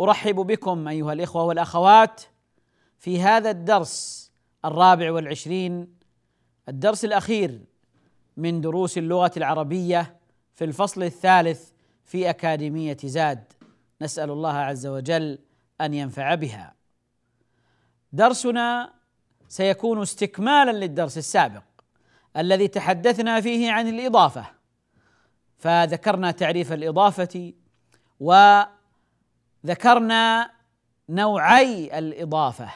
أرحب بكم أيها الإخوة والأخوات في هذا الدرس الرابع والعشرين الدرس الأخير من دروس اللغة العربية في الفصل الثالث في أكاديمية زاد. نسأل الله عز وجل أن ينفع بها. درسنا سيكون استكمالا للدرس السابق الذي تحدثنا فيه عن الإضافة فذكرنا تعريف الإضافة وذكرنا نوعي الإضافة.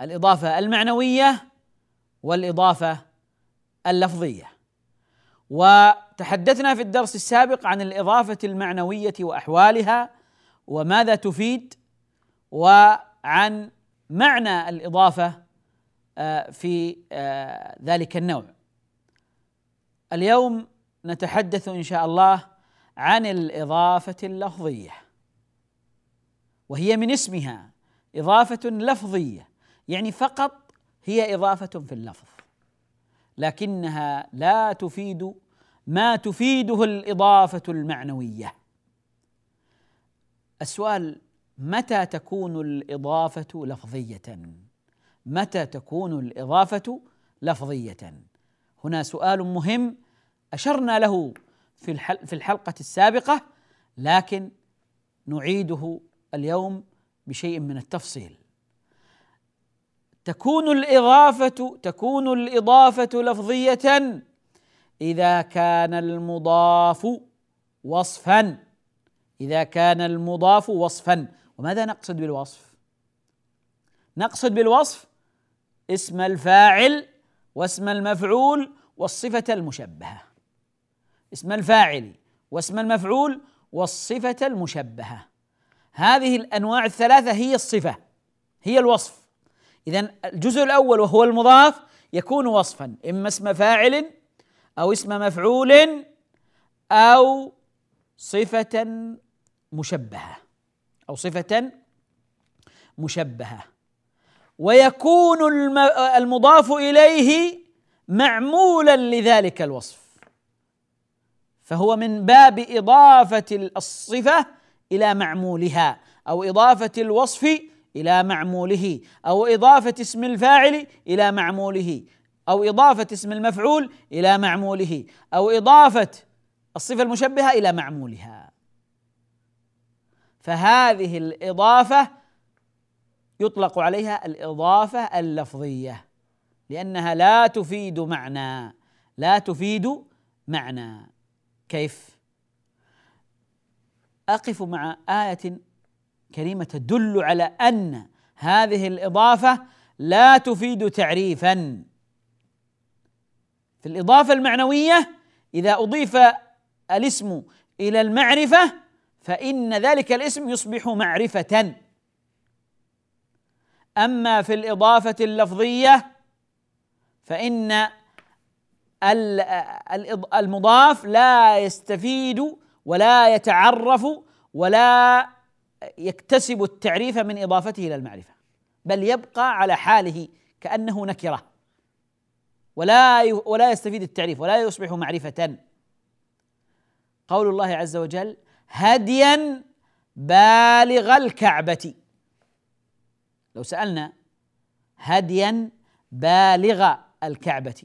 الإضافة المعنوية والإضافة اللفظية. وتحدثنا في الدرس السابق عن الإضافة المعنوية وأحوالها وماذا تفيد وعن معنى الإضافة آه، في آه، ذلك النوع. اليوم نتحدث إن شاء الله عن الإضافة اللفظية. وهي من اسمها إضافة لفظية يعني فقط هي إضافة في اللفظ. لكنها لا تفيد ما تفيده الإضافة المعنوية. السؤال متى تكون الإضافة لفظية؟ متى تكون الإضافة لفظية؟ هنا سؤال مهم أشرنا له في الحلقة السابقة لكن نعيده اليوم بشيء من التفصيل. تكون الاضافه تكون الإضافة لفظية إذا كان المضاف وصفا. إذا كان المضاف وصفا. وماذا نقصد بالوصف؟ نقصد بالوصف اسم الفاعل واسم المفعول والصفة المشبهة. اسم الفاعل واسم المفعول والصفة المشبهة. هذه الأنواع الثلاثة هي الصفة هي الوصف. اذا الجزء الأول وهو المضاف يكون وصفا إما اسم فاعل أو اسم مفعول أو صفة مشبهة أو صفة مشبهة. ويكون المضاف إليه معمولا لذلك الوصف. فهو من باب إضافة الصفة إلى معمولها أو إضافة الوصف إلى معموله أو إضافة اسم الفاعل إلى معموله أو إضافة اسم المفعول إلى معموله أو إضافة الصفة المشبهة إلى معمولها. فهذه الإضافة يطلق عليها الإضافة اللفظية لأنها لا تفيد معنى لا تفيد معنى. كيف؟ أقف مع آية كريمة تدل على أن هذه الإضافة لا تفيد تعريفا. في الإضافة المعنوية إذا أضيف الاسم إلى المعرفة فإن ذلك الاسم يصبح معرفة. أما في الإضافة اللفظية فإن المضاف لا يستفيد ولا يتعرف ولا يكتسب التعريف من إضافته إلى المعرفة بل يبقى على حاله كأنه نكرة. ولا ولا يستفيد التعريف ولا يصبح معرفة. قول الله عز وجل هديا بالغ الكعبة. لو سألنا هديا بالغ الكعبة.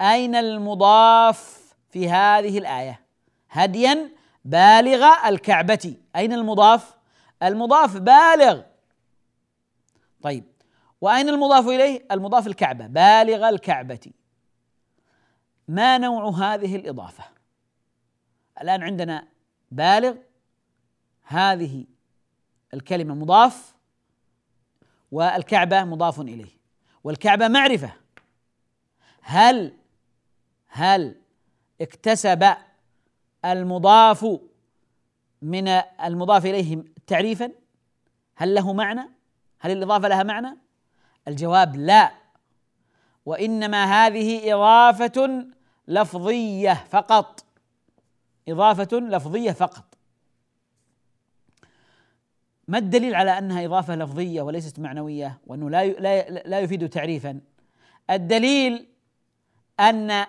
أين المضاف في هذه الآية؟ هديا بالغ الكعبة. أين المضاف؟ المضاف بالغ. طيب وأين المضاف إليه؟ المضاف الكعبة بالغ الكعبة. ما نوع هذه الإضافة؟ الآن عندنا بالغ هذه الكلمة مضاف والكعبة مضاف إليه. والكعبة معرفة. هل هل اكتسب المضاف من المضاف اليه تعريفا؟ هل له معنى؟ هل الإضافة لها معنى؟ الجواب لا. وإنما هذه إضافة لفظية فقط. إضافة لفظية فقط. ما الدليل على أنها إضافة لفظية وليست معنوية وأنه لا لا يفيد تعريفا؟ الدليل أن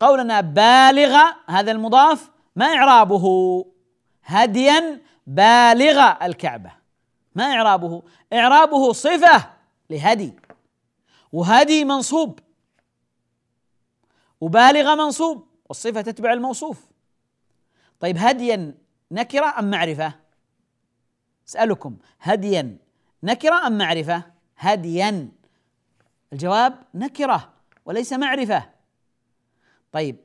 قولنا بالغ هذا المضاف ما إعرابه؟ هديا بالغ الكعبة. ما إعرابه؟ إعرابه صفة لهدي. وهدي منصوب. وبالغ منصوب. والصفة تتبع الموصوف. طيب هديا نكرة أم معرفة؟ اسالكم هديا نكرة أم معرفة؟ هديا. الجواب نكرة وليس معرفة. طيب.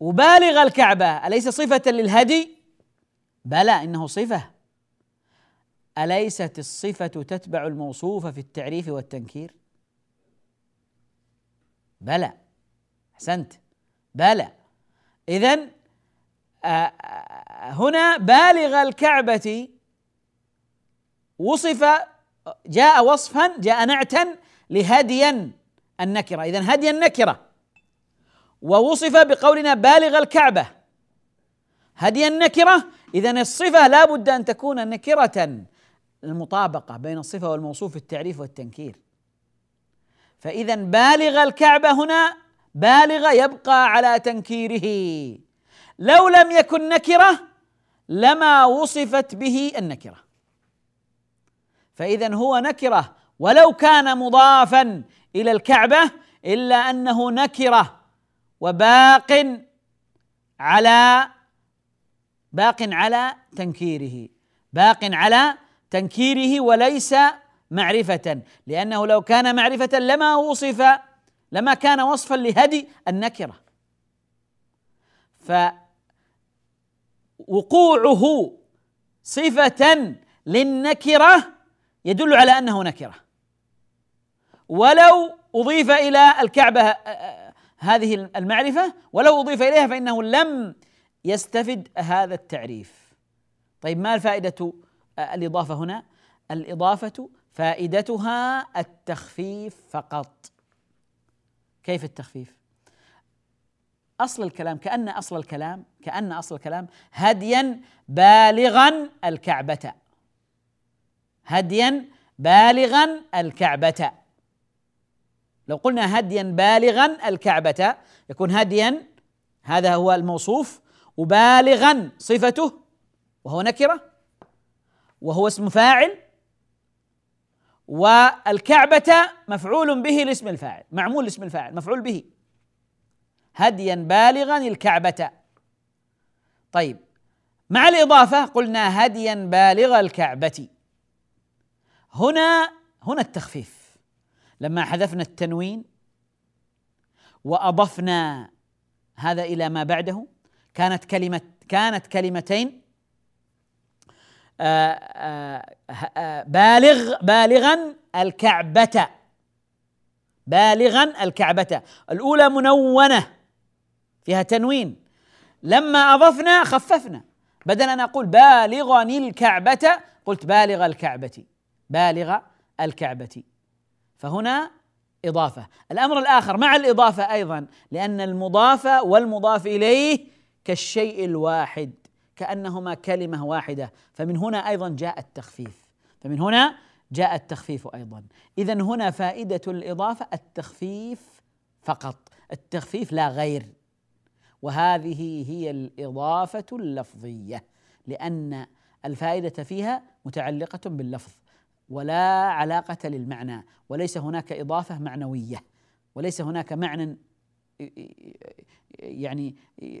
وبالغ الكعبة أليس صفة للهدي؟ بلى إنه صفة. أليست الصفة تتبع الموصوف في التعريف والتنكير؟ بلى. أحسنت. بلى. اذا آه، آه، هنا بالغ الكعبة وصف جاء وصفا جاء نعتا لهديا النكرة. اذا هدي النكرة. ووصف بقولنا بالغ الكعبة. هدي النكرة اذا الصفة لا بد أن تكون نكرة المطابقة بين الصفة والموصوف في التعريف والتنكير. فاذا بالغ الكعبة هنا بالغ يبقى على تنكيره. لو لم يكن نكرة لما وصفت به النكرة. فاذا هو نكرة ولو كان مضافا إلى الكعبة إلا أنه نكرة وباق على باق على تنكيره. باق على تنكيره وليس معرفة لأنه لو كان معرفة لما وصف لما كان وصفا لهدي النكرة. فوقوعه صفة للنكرة يدل على أنه نكرة. ولو أضيف إلى الكعبة هذه المعرفة ولو أضيف إليها فإنه لم يستفد هذا التعريف. طيب ما الفائدة؟ الإضافة هنا. الإضافة فائدتها التخفيف فقط. كيف التخفيف؟ أصل الكلام كأن أصل الكلام كأن أصل الكلام هديا بالغا الكعبة. هديا بالغا الكعبة. لو قلنا هديا بالغا الكعبة يكون هديا هذا هو الموصوف وبالغا صفته وهو نكرة وهو اسم فاعل والكعبة مفعول به لاسم الفاعل معمول لاسم الفاعل مفعول به. هديا بالغا الكعبة. طيب مع الإضافة قلنا هديا بالغ الكعبة. هنا هنا التخفيف. لما حذفنا التنوين وأضفنا هذا إلى ما بعده كانت كلمة كانت كلمتين آه، آه، آه، بالغ بالغا الكعبة. بالغا الكعبة. الأولى منونة فيها تنوين. لما أضفنا خففنا. بدل أن أقول بالغني الكعبة قلت بالغ الكعبة. بالغ الكعبة. فهنا إضافة. الأمر الآخر مع الإضافة أيضا لأن المضاف والمضاف إليه كالشيء الواحد كأنهما كلمة واحدة. فمن هنا أيضا جاء التخفيف. فمن هنا جاء التخفيف أيضا. اذا هنا فائدة الإضافة التخفيف فقط. التخفيف لا غير. وهذه هي الإضافة اللفظية لأن الفائدة فيها متعلقة باللفظ. ولا علاقة للمعنى وليس هناك إضافة معنوية وليس هناك معنى يعني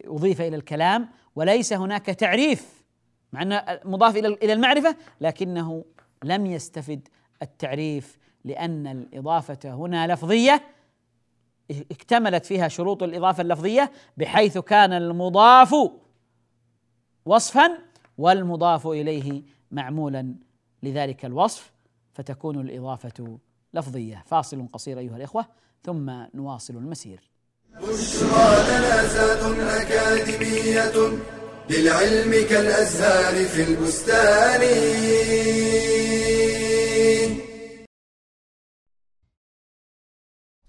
أضيف إلى الكلام وليس هناك تعريف مع أنه مضاف إلى المعرفة لكنه لم يستفد التعريف لأن الإضافة هنا لفظية اكتملت فيها شروط الإضافة اللفظية بحيث كان المضاف وصفا والمضاف إليه معمولا لذلك الوصف. فتكون الإضافة لفظية. فاصل قصير أيها الإخوة ثم نواصل المسير. بشرى لنا زاد أكاديمية للعلم كالأزهار في البستان.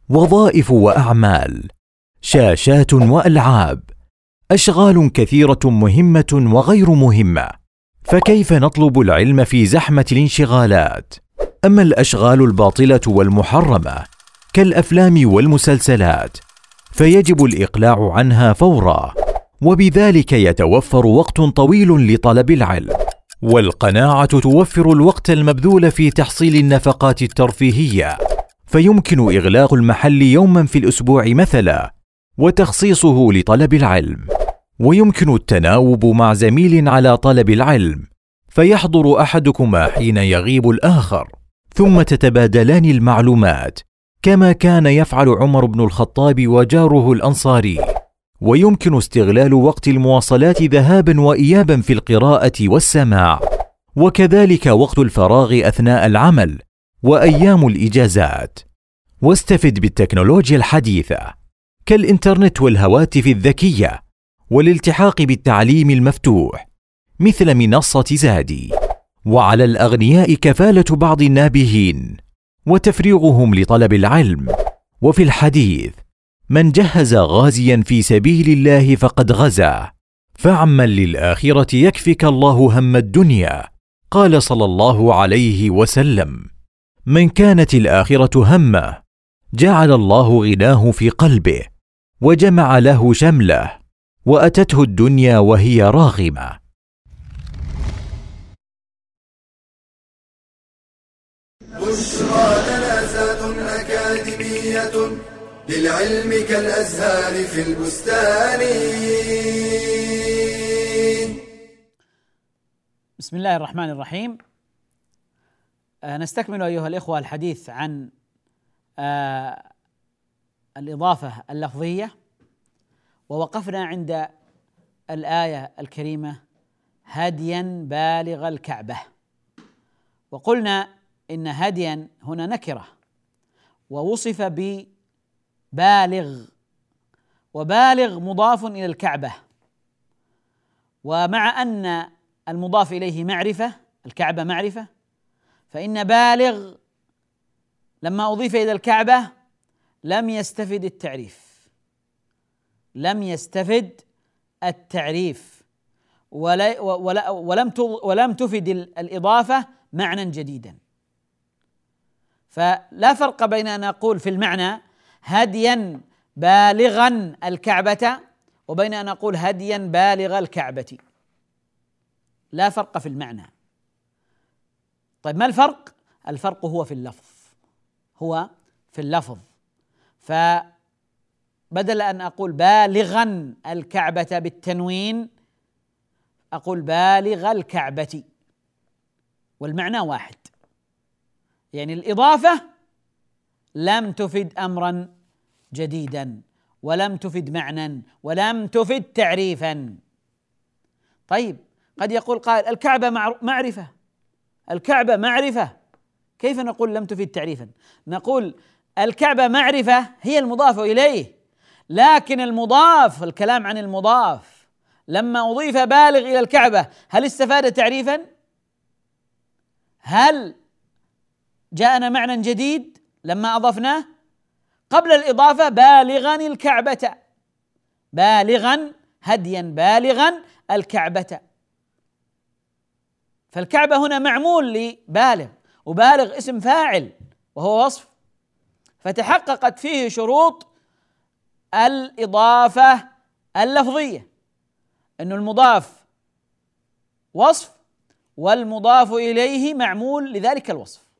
وظائف وأعمال شاشات وألعاب أشغال كثيرة مهمة وغير مهمة فكيف نطلب العلم في زحمة الانشغالات؟ أما الأشغال الباطلة والمحرمة كالأفلام والمسلسلات فيجب الإقلاع عنها فورا وبذلك يتوفر وقت طويل لطلب العلم والقناعة توفر الوقت المبذول في تحصيل النفقات الترفيهية فيمكن إغلاق المحل يوما في الأسبوع مثلا وتخصيصه لطلب العلم ويمكن التناوب مع زميل على طلب العلم فيحضر أحدكما حين يغيب الآخر. ثم تتبادلان المعلومات كما كان يفعل عمر بن الخطاب وجاره الأنصاري. ويمكن استغلال وقت المواصلات ذهابا وايابا في القراءة والسماع. وكذلك وقت الفراغ أثناء العمل وأيام الإجازات. واستفد بالتكنولوجيا الحديثة كالإنترنت والهواتف الذكية والالتحاق بالتعليم المفتوح مثل منصة زادي. وعلى الأغنياء كفالة بعض النابهين وتفريغهم لطلب العلم. وفي الحديث من جهز غازيا في سبيل الله فقد غزا. فاعمل للآخرة يكفك الله هم الدنيا. قال صلى الله عليه وسلم. من كانت الآخرة همة جعل الله غناه في قلبه وجمع له شمله وأتته الدنيا وهي راغمة. للعلم كالأزهار في البستان. بسم الله الرحمن الرحيم. آه نستكمل أيها الإخوة الحديث عن آه الإضافة اللفظية. ووقفنا عند الآية الكريمة هديا بالغ الكعبة. وقلنا إن هديا هنا نكرة. ووصف ببالغ وبالغ مضاف إلى الكعبة. ومع أن المضاف إليه معرفة الكعبة معرفة فإن بالغ لما أضيف إلى الكعبة لم يستفد التعريف. لم يستفد التعريف. ولا ولم ولم تفد الإضافة معنى جديدا. فلا فرق بين أن أقول في المعنى هديا بالغا الكعبة وبين أن أقول هديا بالغ الكعبة. لا فرق في المعنى. طيب ما الفرق؟ الفرق هو في اللفظ. هو في اللفظ. فبدل أن أقول بالغا الكعبة بالتنوين أقول بالغ الكعبة. والمعنى واحد. يعني الإضافة لم تفد امرا جديدا ولم تفد معنى ولم تفد تعريفا. طيب قد يقول قائل الكعبة معرفة. الكعبة معرفة. كيف نقول لم تفد تعريفا؟ نقول الكعبة معرفة هي المضاف إليه لكن المضاف الكلام عن المضاف لما أضيف بالغ إلى الكعبة هل استفاد تعريفا؟ هل جاءنا معنى جديد؟ لما أضفناه؟ قبل الإضافة بالغا الكعبة. بالغا هديا بالغا الكعبة. فالكعبة هنا معمول لبالغ وبالغ اسم فاعل وهو وصف. فتحققت فيه شروط الإضافة اللفظية إنه المضاف وصف والمضاف إليه معمول لذلك الوصف.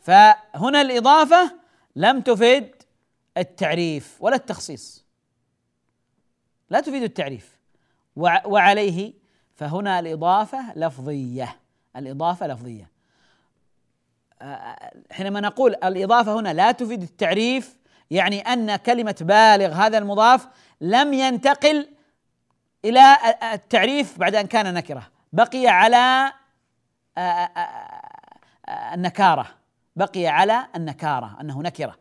فهنا الإضافة لم تفيد التعريف ولا التخصيص. لا تفيد التعريف. وعليه فهنا الإضافة لفظية. الإضافة لفظية. حينما نقول الإضافة هنا لا تفيد التعريف يعني أن كلمة بالغ هذا المضاف لم ينتقل إلى التعريف بعد أن كان نكرة. بقي على النكارة. بقي على النكارة أنه نكرة.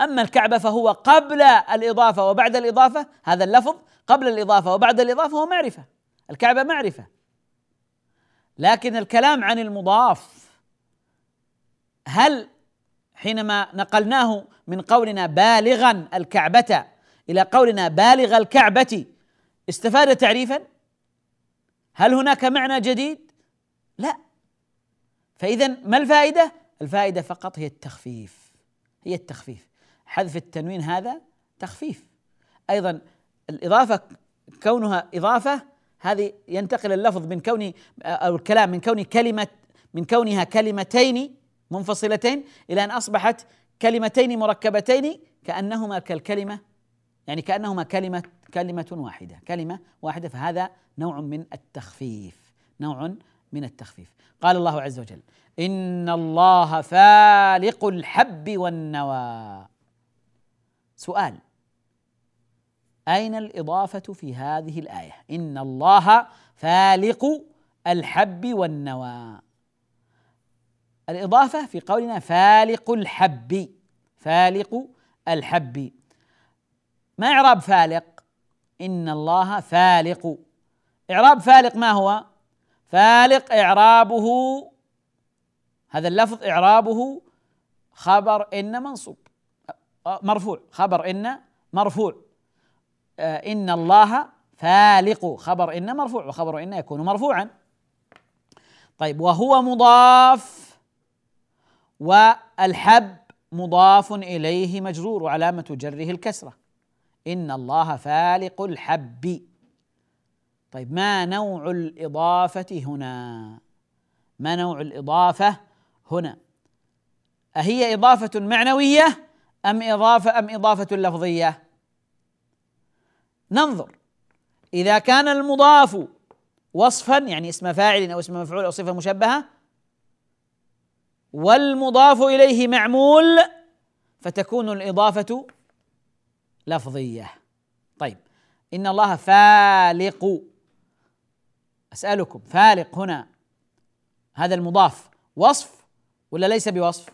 أما الكعبة فهو قبل الإضافة وبعد الإضافة هذا اللفظ قبل الإضافة وبعد الإضافة هو معرفة. الكعبة معرفة. لكن الكلام عن المضاف هل حينما نقلناه من قولنا بالغا الكعبة إلى قولنا بالغ الكعبة استفاد تعريفا؟ هل هناك معنى جديد؟ لا. فإذا ما الفائدة؟ الفائدة فقط هي التخفيف. هي التخفيف. حذف التنوين هذا تخفيف. أيضا الإضافة كونها إضافة هذه ينتقل اللفظ من كون أو الكلام من كون كلمة من كونها كلمتين منفصلتين إلى أن أصبحت كلمتين مركبتين كأنهما كالكلمة يعني كأنهما كلمة كلمة واحدة كلمة واحدة فهذا نوع من التخفيف نوع من التخفيف. قال الله عز وجل إن الله فالق الحب والنوى. سؤال أين الإضافة في هذه الآية؟ إن الله فالق الحب والنوى. الإضافة في قولنا فالق الحب فالق الحب. ما إعراب فالق؟ إن الله فالق. إعراب فالق ما هو؟ فالق إعرابه هذا اللفظ إعرابه خبر إن منصوب. مرفوع. خبر إن مرفوع. إن الله فالق. خبر إن مرفوع وخبر إن يكون مرفوعا. طيب وهو مضاف والحب مضاف إليه مجرور وعلامة جره الكسرة. إن الله فالق الحب. طيب ما نوع الإضافة هنا؟ ما نوع الإضافة هنا؟ أهي إضافة معنوية أم إضافة أم إضافة لفظية؟ ننظر. إذا كان المضاف وصفا يعني اسم فاعل أو اسم مفعول أو صفة مشبهة والمضاف إليه معمول فتكون الإضافة لفظية. طيب إن الله فالق أسألكم فالق هنا هذا المضاف وصف ولا ليس بوصف؟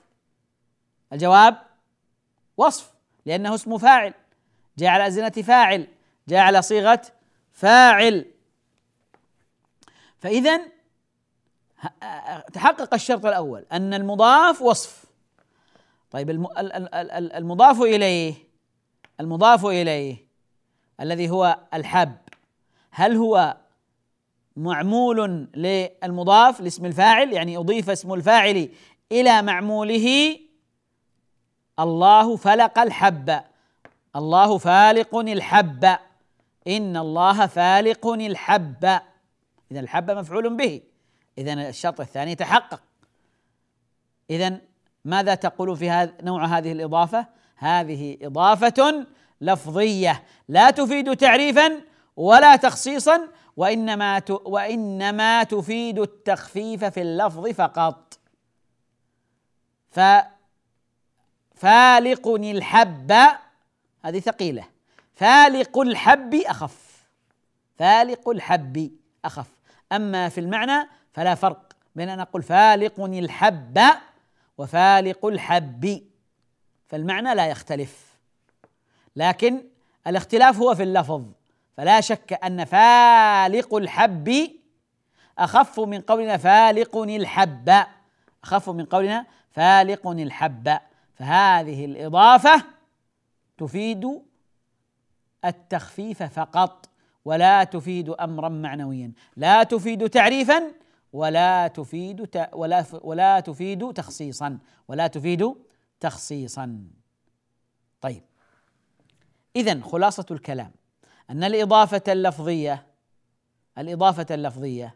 الجواب وصف لأنه اسم فاعل. جاء على أزنة فاعل جاء على صيغة فاعل. فإذا تحقق الشرط الأول أن المضاف وصف. طيب المضاف إليه المضاف إليه الذي هو الحب هل هو معمول للمضاف لاسم الفاعل يعني أضيف اسم الفاعل إلى معموله الله فلق الحب. الله فالق الحب. إن الله فالق الحب. إذا الحب مفعول به. إذا الشرط الثاني تحقق. إذا ماذا تقول في هذا نوع هذه الإضافة؟ هذه إضافة لفظية. لا تفيد تعريفا ولا تخصيصا وإنما وإنما تفيد التخفيف في اللفظ فقط. فالقني الحب هذه ثقيلة. فالق الحب أخف. فالق الحب أخف. أما في المعنى فلا فرق بين أن أقول فالقني الحب وفالق الحب. فالمعنى لا يختلف. لكن الاختلاف هو في اللفظ. فلا شك أن فالق الحب أخف من قولنا فالقني الحب. أخف من قولنا فالقني الحب. فهذه الإضافة تفيد التخفيف فقط ولا تفيد أمرا معنويا. لا تفيد تعريفا ولا تفيد ولا ولا تفيد تخصيصا. ولا تفيد تخصيصا. طيب. اذا خلاصة الكلام. أن الإضافة اللفظية الإضافة اللفظية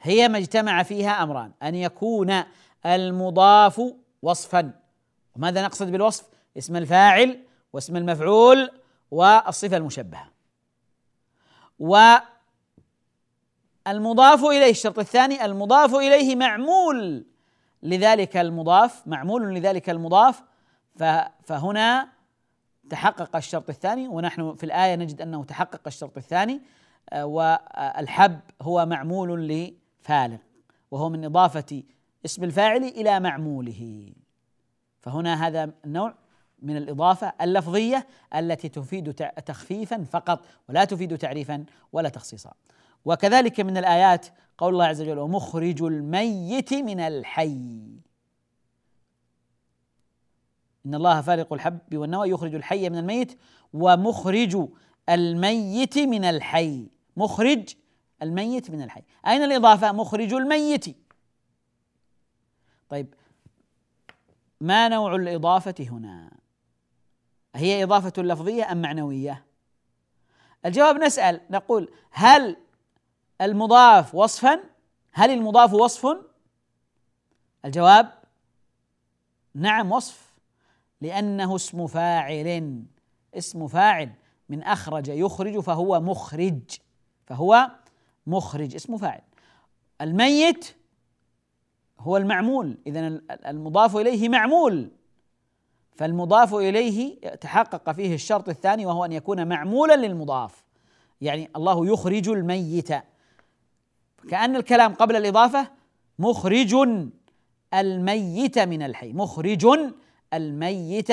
هي ما اجتمع فيها أمران أن يكون المضاف وصفا. وماذا نقصد بالوصف؟ اسم الفاعل واسم المفعول والصفة المشبهة. المضاف إليه الشرط الثاني المضاف إليه معمول لذلك المضاف معمول لذلك المضاف فهنا تحقق الشرط الثاني ونحن في الآية نجد أنه تحقق الشرط الثاني آه، والحب هو معمول لفالق وهو من إضافة اسم الفاعل إلى معموله. فهنا هذا النوع من الإضافة اللفظية التي تفيد تخفيفا فقط ولا تفيد تعريفا ولا تخصيصا. وكذلك من الآيات قول الله عز وجل ومخرج الميت من الحي إن الله فارق الحب والنوى يخرج الحي من الميت ومخرج الميت من الحي. مخرج الميت من الحي. أين الإضافة؟ مخرج الميت. طيب ما نوع الإضافة هنا؟ هي إضافة لفظية أم معنوية؟ الجواب نسأل نقول هل المضاف وصفا؟ هل المضاف وصف؟ الجواب نعم وصف. لأنه اسم فاعل. اسم فاعل من أخرج يخرج فهو مخرج. فهو مخرج اسم فاعل. الميت هو المعمول. إذا المضاف إليه معمول. فالمضاف إليه تحقق فيه الشرط الثاني وهو أن يكون معمولا للمضاف. يعني الله يخرج الميت. كأن الكلام قبل الإضافة مخرج الميت من الحي. مخرج الميت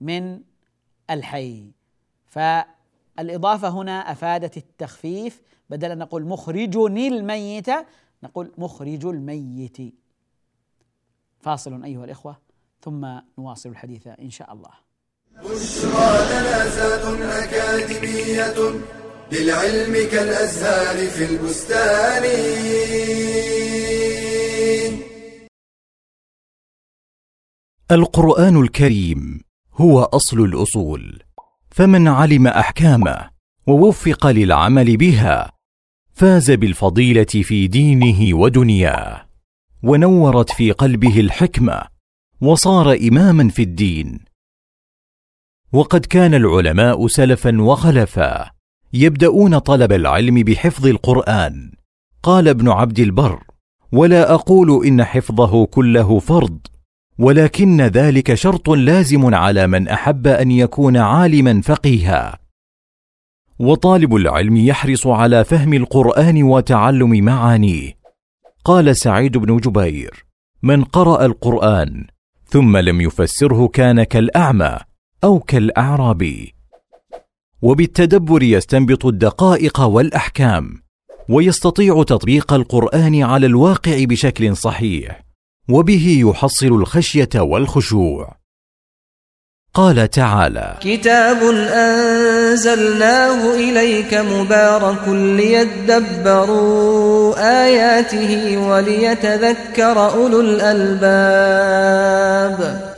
من الحي. فالإضافة هنا أفادت التخفيف بدل أن نقول مخرجني الميت نقول مخرج الميت. فاصل أيها الإخوة ثم نواصل الحديث إن شاء الله. بشرى لنا أكاديمية للعلم كالأزهار في البستان. القرآن الكريم هو أصل الأصول فمن علم أحكامه ووفق للعمل بها فاز بالفضيلة في دينه ودنياه ونورت في قلبه الحكمة وصار إماما في الدين. وقد كان العلماء سلفا وخلفا يبدأون طلب العلم بحفظ القرآن. قال ابن عبد البر ولا أقول إن حفظه كله فرض ولكن ذلك شرط لازم على من أحب أن يكون عالما فقيها. وطالب العلم يحرص على فهم القرآن وتعلم معانيه. قال سعيد بن جبير من قرأ القرآن ثم لم يفسره كان كالأعمى أو كالاعرابي وبالتدبر يستنبط الدقائق والأحكام ويستطيع تطبيق القرآن على الواقع بشكل صحيح. وبه يحصل الخشية والخشوع. قال تعالى كتاب أنزلناه إليك مبارك ليدبروا آياته وليتذكر أولو الألباب.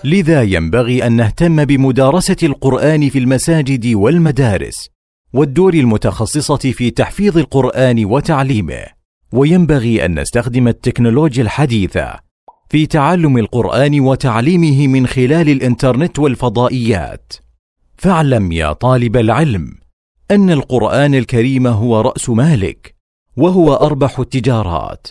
لذا ينبغي أن نهتم بمدارسة القرآن في المساجد والمدارس والدور المتخصصة في تحفيظ القرآن وتعليمه. وينبغي أن نستخدم التكنولوجيا الحديثة في تعلم القرآن وتعليمه من خلال الإنترنت والفضائيات. فاعلم يا طالب العلم أن القرآن الكريم هو رأس مالك وهو أربح التجارات.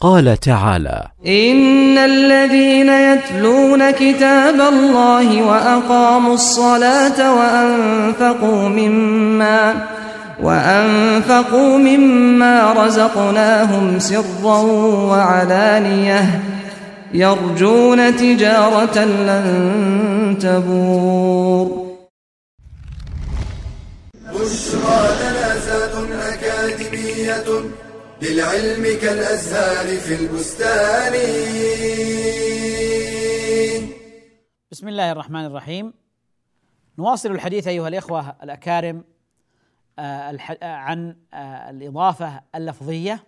قال تعالى إن الذين يتلون كتاب الله وأقاموا الصلاة وأنفقوا مما وأنفقوا مما رزقناهم سرا وعلانية يرجون تجارة لن تبور. بشرى لنا أكاديمية للعلم كالأزهار في البستان. بسم الله الرحمن الرحيم. نواصل الحديث أيها الإخوة الأكارم. عن آه، الإضافة اللفظية.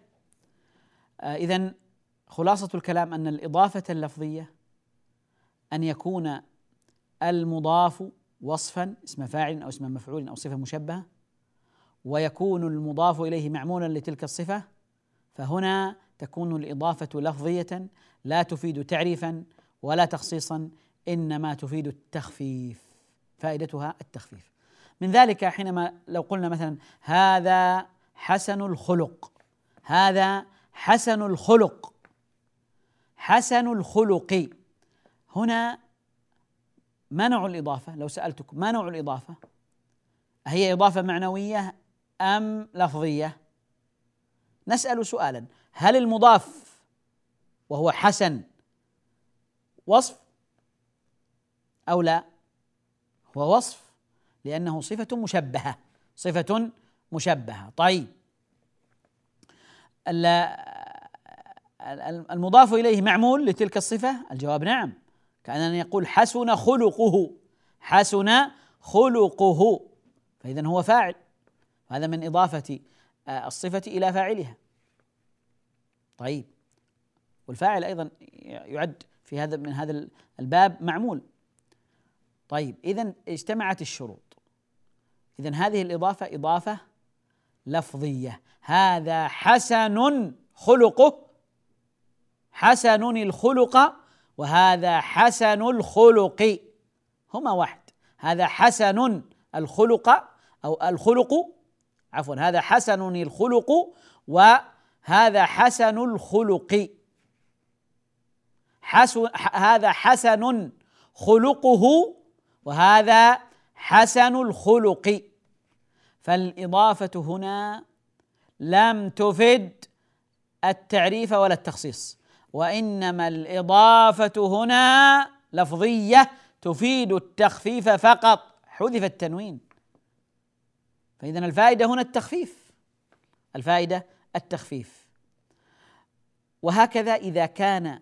إذا خلاصة الكلام أن الإضافة اللفظية أن يكون المضاف وصفا اسم فاعل أو اسم مفعول أو صفة مشبهة ويكون المضاف إليه معمولا لتلك الصفة فهنا تكون الإضافة لفظية لا تفيد تعريفا ولا تخصيصا إنما تفيد التخفيف فائدتها التخفيف. من ذلك حينما لو قلنا مثلا هذا حسن الخلق هذا حسن الخلق حسن الخلق. هنا ما نوع الإضافة لو سألتكم ما نوع الإضافة؟ هي إضافة معنوية أم لفظية؟ نسأل سؤالا. هل المضاف وهو حسن وصف أو لا؟ هو وصف. لأنه صفة مشبهة صفة مشبهة. طيب. المضاف إليه معمول لتلك الصفة؟ الجواب نعم. كأننا يقول حسن خلقه حسن خلقه. فإذا هو فاعل. هذا من إضافة آه، الصفة إلى فاعلها. طيب. والفاعل أيضا يعد في هذا من هذا الباب معمول. طيب. إذا اجتمعت الشروط. إذا هذه الإضافة إضافة لفظية. هذا حسن خلقه حسن الخلق وهذا حسن الخلق. هما واحد. هذا حسن الخلق أو الخلق عفوا هذا حسن الخلق وهذا حسن الخلق. حسن هذا حسن خلقه وهذا حسن الخلق. فالإضافة هنا لم تفد التعريف ولا التخصيص وإنما الإضافة هنا لفظية تفيد التخفيف فقط. حذف التنوين. فإذا الفائدة هنا التخفيف. الفائدة التخفيف. وهكذا إذا كان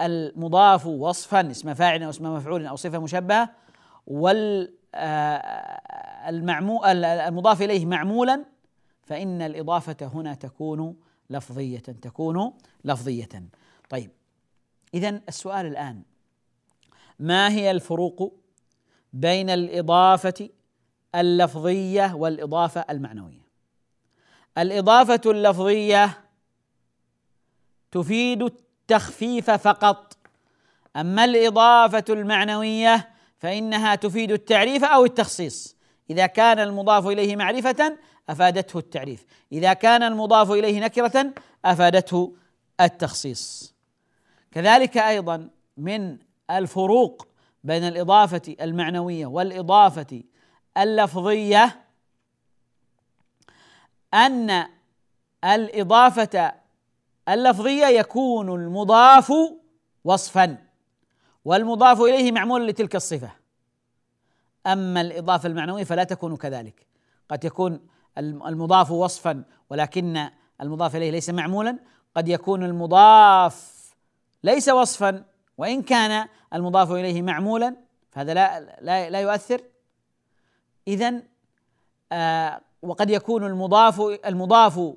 المضاف وصفا اسم فاعل أو اسم مفعول أو صفة مشبهة وال آه، المضاف إليه معمولا فإن الإضافة هنا تكون لفظية تكون لفظية. طيب إذا السؤال الآن ما هي الفروق بين الإضافة اللفظية والإضافة المعنوية؟ الإضافة اللفظية تفيد التخفيف فقط أما الإضافة المعنوية فإنها تفيد التعريف أو التخصيص. إذا كان المضاف إليه معرفة أفادته التعريف. إذا كان المضاف إليه نكرة أفادته التخصيص. كذلك أيضا من الفروق بين الإضافة المعنوية والإضافة اللفظية أن الإضافة اللفظية يكون المضاف وصفا. والمضاف إليه معمول لتلك الصفة. أما الإضافة المعنوية فلا تكون كذلك. قد يكون المضاف وصفا ولكن المضاف إليه ليس معمولا. قد يكون المضاف ليس وصفا وإن كان المضاف إليه معمولا فهذا لا لا, لا يؤثر. إذا آه وقد يكون المضاف المضاف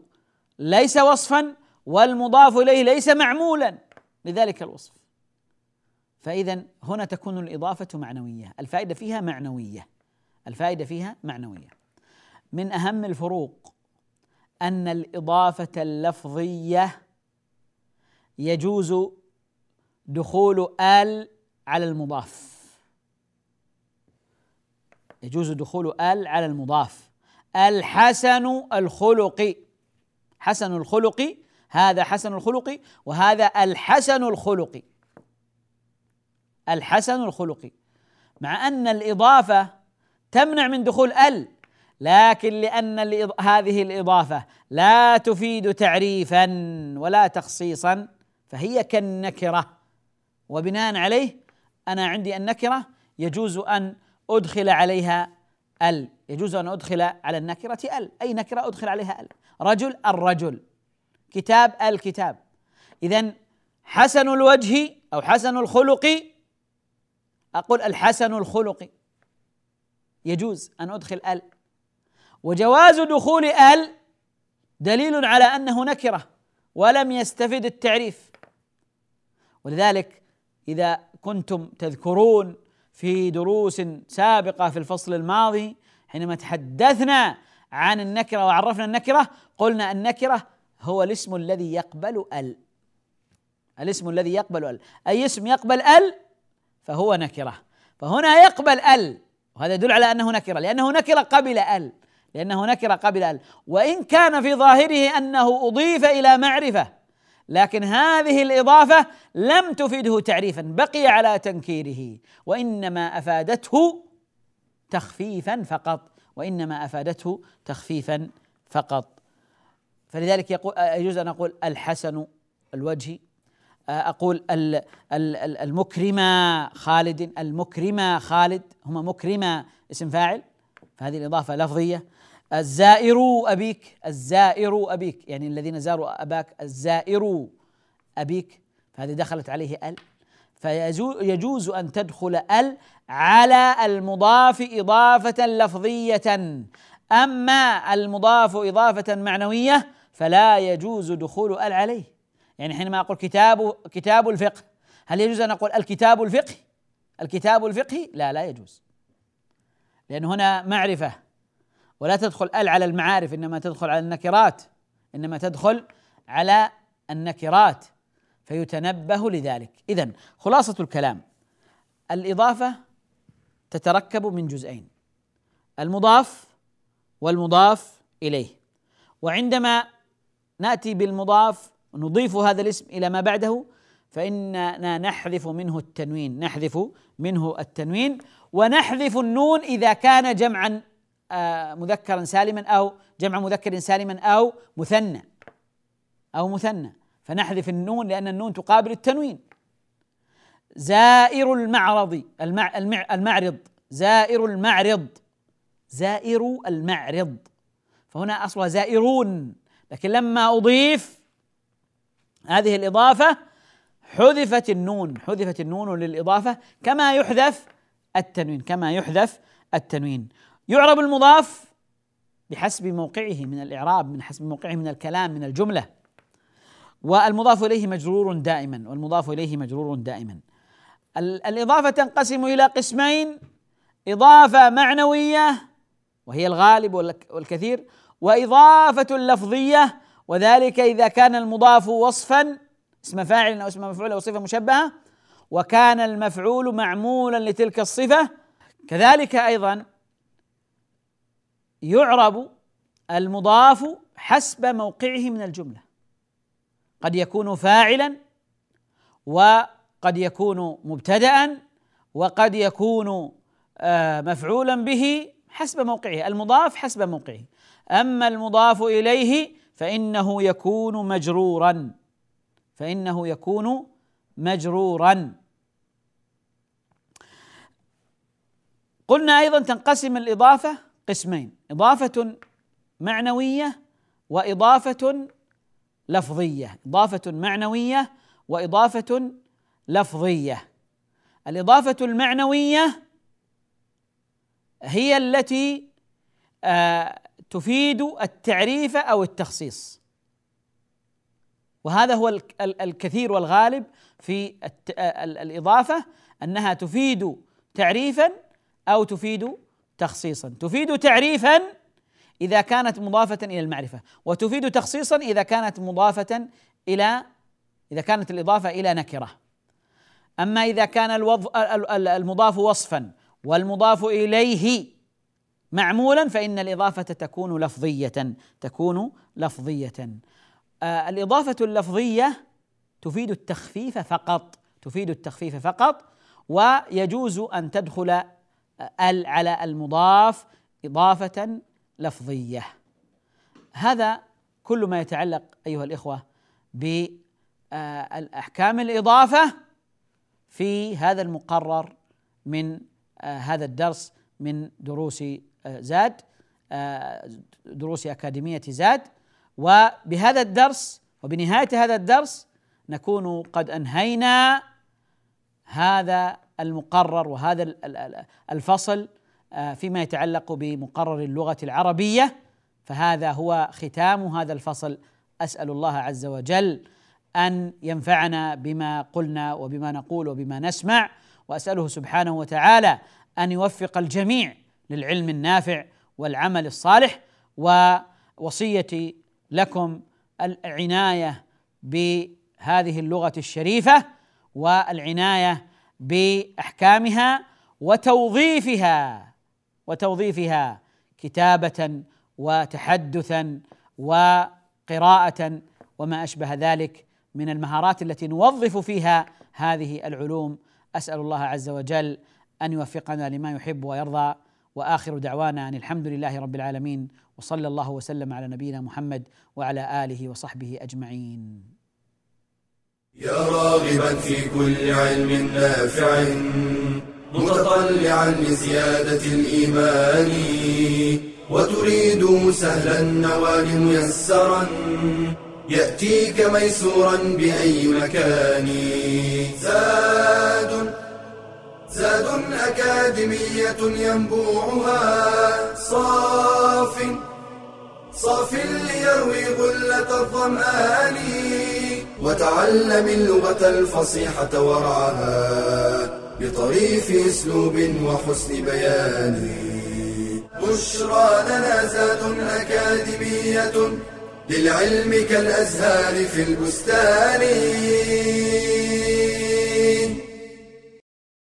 ليس وصفا والمضاف إليه ليس معمولا. لذلك الوصف. فإذا هنا تكون الإضافة معنوية. الفائدة فيها معنوية. الفائدة فيها معنوية. من أهم الفروق أن الإضافة اللفظية يجوز دخول آل على المضاف. يجوز دخول آل على المضاف. الحسن الخلق. حسن الخلق. هذا حسن الخلق وهذا الحسن الخلق. الحسن الخلقي مع أن الإضافة تمنع من دخول ال لكن لأن هذه الإضافة لا تفيد تعريفا ولا تخصيصا فهي كالنكرة. وبناء عليه أنا عندي النكرة يجوز أن أدخل عليها ال يجوز أن أدخل على النكرة ال. أي نكرة أدخل عليها ال؟ رجل الرجل. كتاب الكتاب. اذا حسن الوجه أو حسن الخلق أقول الحسن الخلق يجوز أن أدخل ال. وجواز دخول ال دليل على أنه نكرة ولم يستفد التعريف. ولذلك إذا كنتم تذكرون في دروس سابقة في الفصل الماضي حينما تحدثنا عن النكرة وعرفنا النكرة قلنا النكرة هو الاسم الذي يقبل ال. الاسم الذي يقبل ال. أي اسم يقبل ال؟ فهو نكرة. فهنا يقبل ال. وهذا يدل على أنه نكرة. لأنه نكره قبل ال. لأنه نكرة قبل ال. وإن كان في ظاهره أنه أضيف إلى معرفة لكن هذه الإضافة لم تفده تعريفا بقي على تنكيره. وإنما أفادته تخفيفا فقط. وإنما أفادته تخفيفا فقط. فلذلك يقول يجوز أن أقول الحسن الوجه أقول المكرمة خالد المكرمة خالد هما مكرمة اسم فاعل فهذه الإضافة لفظية. الزائر أبيك الزائر أبيك يعني الذين زاروا أباك الزائر أبيك فهذه دخلت عليه ال. فيجوز أن تدخل ال على المضاف إضافة لفظية. أما المضاف إضافة معنوية فلا يجوز دخول ال عليه. يعني حينما أقول كتاب كتاب الفقه هل يجوز أن أقول الكتاب الفقهي الكتاب الفقهي لا لا يجوز. لأن هنا معرفة. ولا تدخل ال على المعارف إنما تدخل على النكرات. إنما تدخل على النكرات. فيتنبه لذلك. اذا خلاصة الكلام. الإضافة تتركب من جزئين. المضاف والمضاف إليه. وعندما نأتي بالمضاف نضيف هذا الاسم إلى ما بعده فإننا نحذف منه التنوين نحذف منه التنوين ونحذف النون إذا كان جمعا آه، مذكرا سالما أو جمع مذكر سالما أو مثنى أو مثنى. فنحذف النون لأن النون تقابل التنوين. زائر المعرض المع المع المعرض. زائر المعرض. زائر المعرض. فهنا أصلها زائرون. لكن لما أضيف هذه الإضافة حذفت النون حذفت النون للإضافة كما يحذف التنوين كما يحذف التنوين. يعرب المضاف بحسب موقعه من الإعراب من حسب موقعه من الكلام من الجملة. والمضاف إليه مجرور دائما والمضاف إليه مجرور دائما. الإضافة تنقسم إلى قسمين إضافة معنوية وهي الغالب والكثير وإضافة لفظية وذلك إذا كان المضاف وصفا اسم فاعل أو اسم مفعول أو صفة مشبهة وكان المفعول معمولا لتلك الصفة كذلك أيضا يعرب المضاف حسب موقعه من الجملة. قد يكون فاعلا وقد يكون مبتدأ وقد يكون آه، مفعولا به حسب موقعه المضاف حسب موقعه. أما المضاف إليه فإنه يكون مجرورا. فإنه يكون مجرورا. قلنا أيضا تنقسم الإضافة قسمين إضافة معنوية وإضافة لفظية. إضافة معنوية وإضافة لفظية. الإضافة المعنوية هي التي آه تفيد التعريف أو التخصيص. وهذا هو الكثير والغالب في الإضافة أنها تفيد تعريفا أو تفيد تخصيصا. تفيد تعريفا إذا كانت مضافة إلى المعرفة وتفيد تخصيصا إذا كانت مضافة إلى إذا كانت الإضافة إلى نكرة. أما إذا كان المضاف وصفا والمضاف إليه معمولا فإن الإضافة تكون لفظية تكون لفظية. آه الإضافة اللفظية تفيد التخفيف فقط تفيد التخفيف فقط ويجوز أن تدخل ال على المضاف إضافة لفظية. هذا كل ما يتعلق أيها الإخوة بالأحكام الإضافة في هذا المقرر من هذا الدرس من دروس زاد دروس أكاديمية زاد. وبهذا الدرس وبنهاية هذا الدرس نكون قد أنهينا هذا المقرر وهذا الفصل آه، فيما يتعلق بمقرر اللغة العربية. فهذا هو ختام هذا الفصل. أسأل الله عز وجل أن ينفعنا بما قلنا وبما نقول وبما نسمع. وأسأله سبحانه وتعالى أن يوفق الجميع للعلم النافع والعمل الصالح ووصيتي لكم العناية بهذه اللغة الشريفة والعناية بأحكامها وتوظيفها وتوظيفها كتابة وتحدثا وقراءة وما أشبه ذلك من المهارات التي نوظف فيها هذه العلوم. أسأل الله عز وجل أن يوفقنا لما يحب ويرضى. وآخر دعوانا أن الحمد لله رب العالمين وصلى الله وسلم على نبينا محمد وعلى آله وصحبه أجمعين. يا راغبا في كل علم نافع متطلعا لزيادة الإيمان وتريد سهلا النوال ميسرا يأتيك ميسورا بأي مكان زاد زاد أكاديمية ينبوعها. صاف صاف ليروي غلة الظمآن وتعلم اللغة الفصيحة ورعاها بطريف أسلوب وحسن بيان. بشرى لنا زاد أكاديمية للعلم كالأزهار في البستان.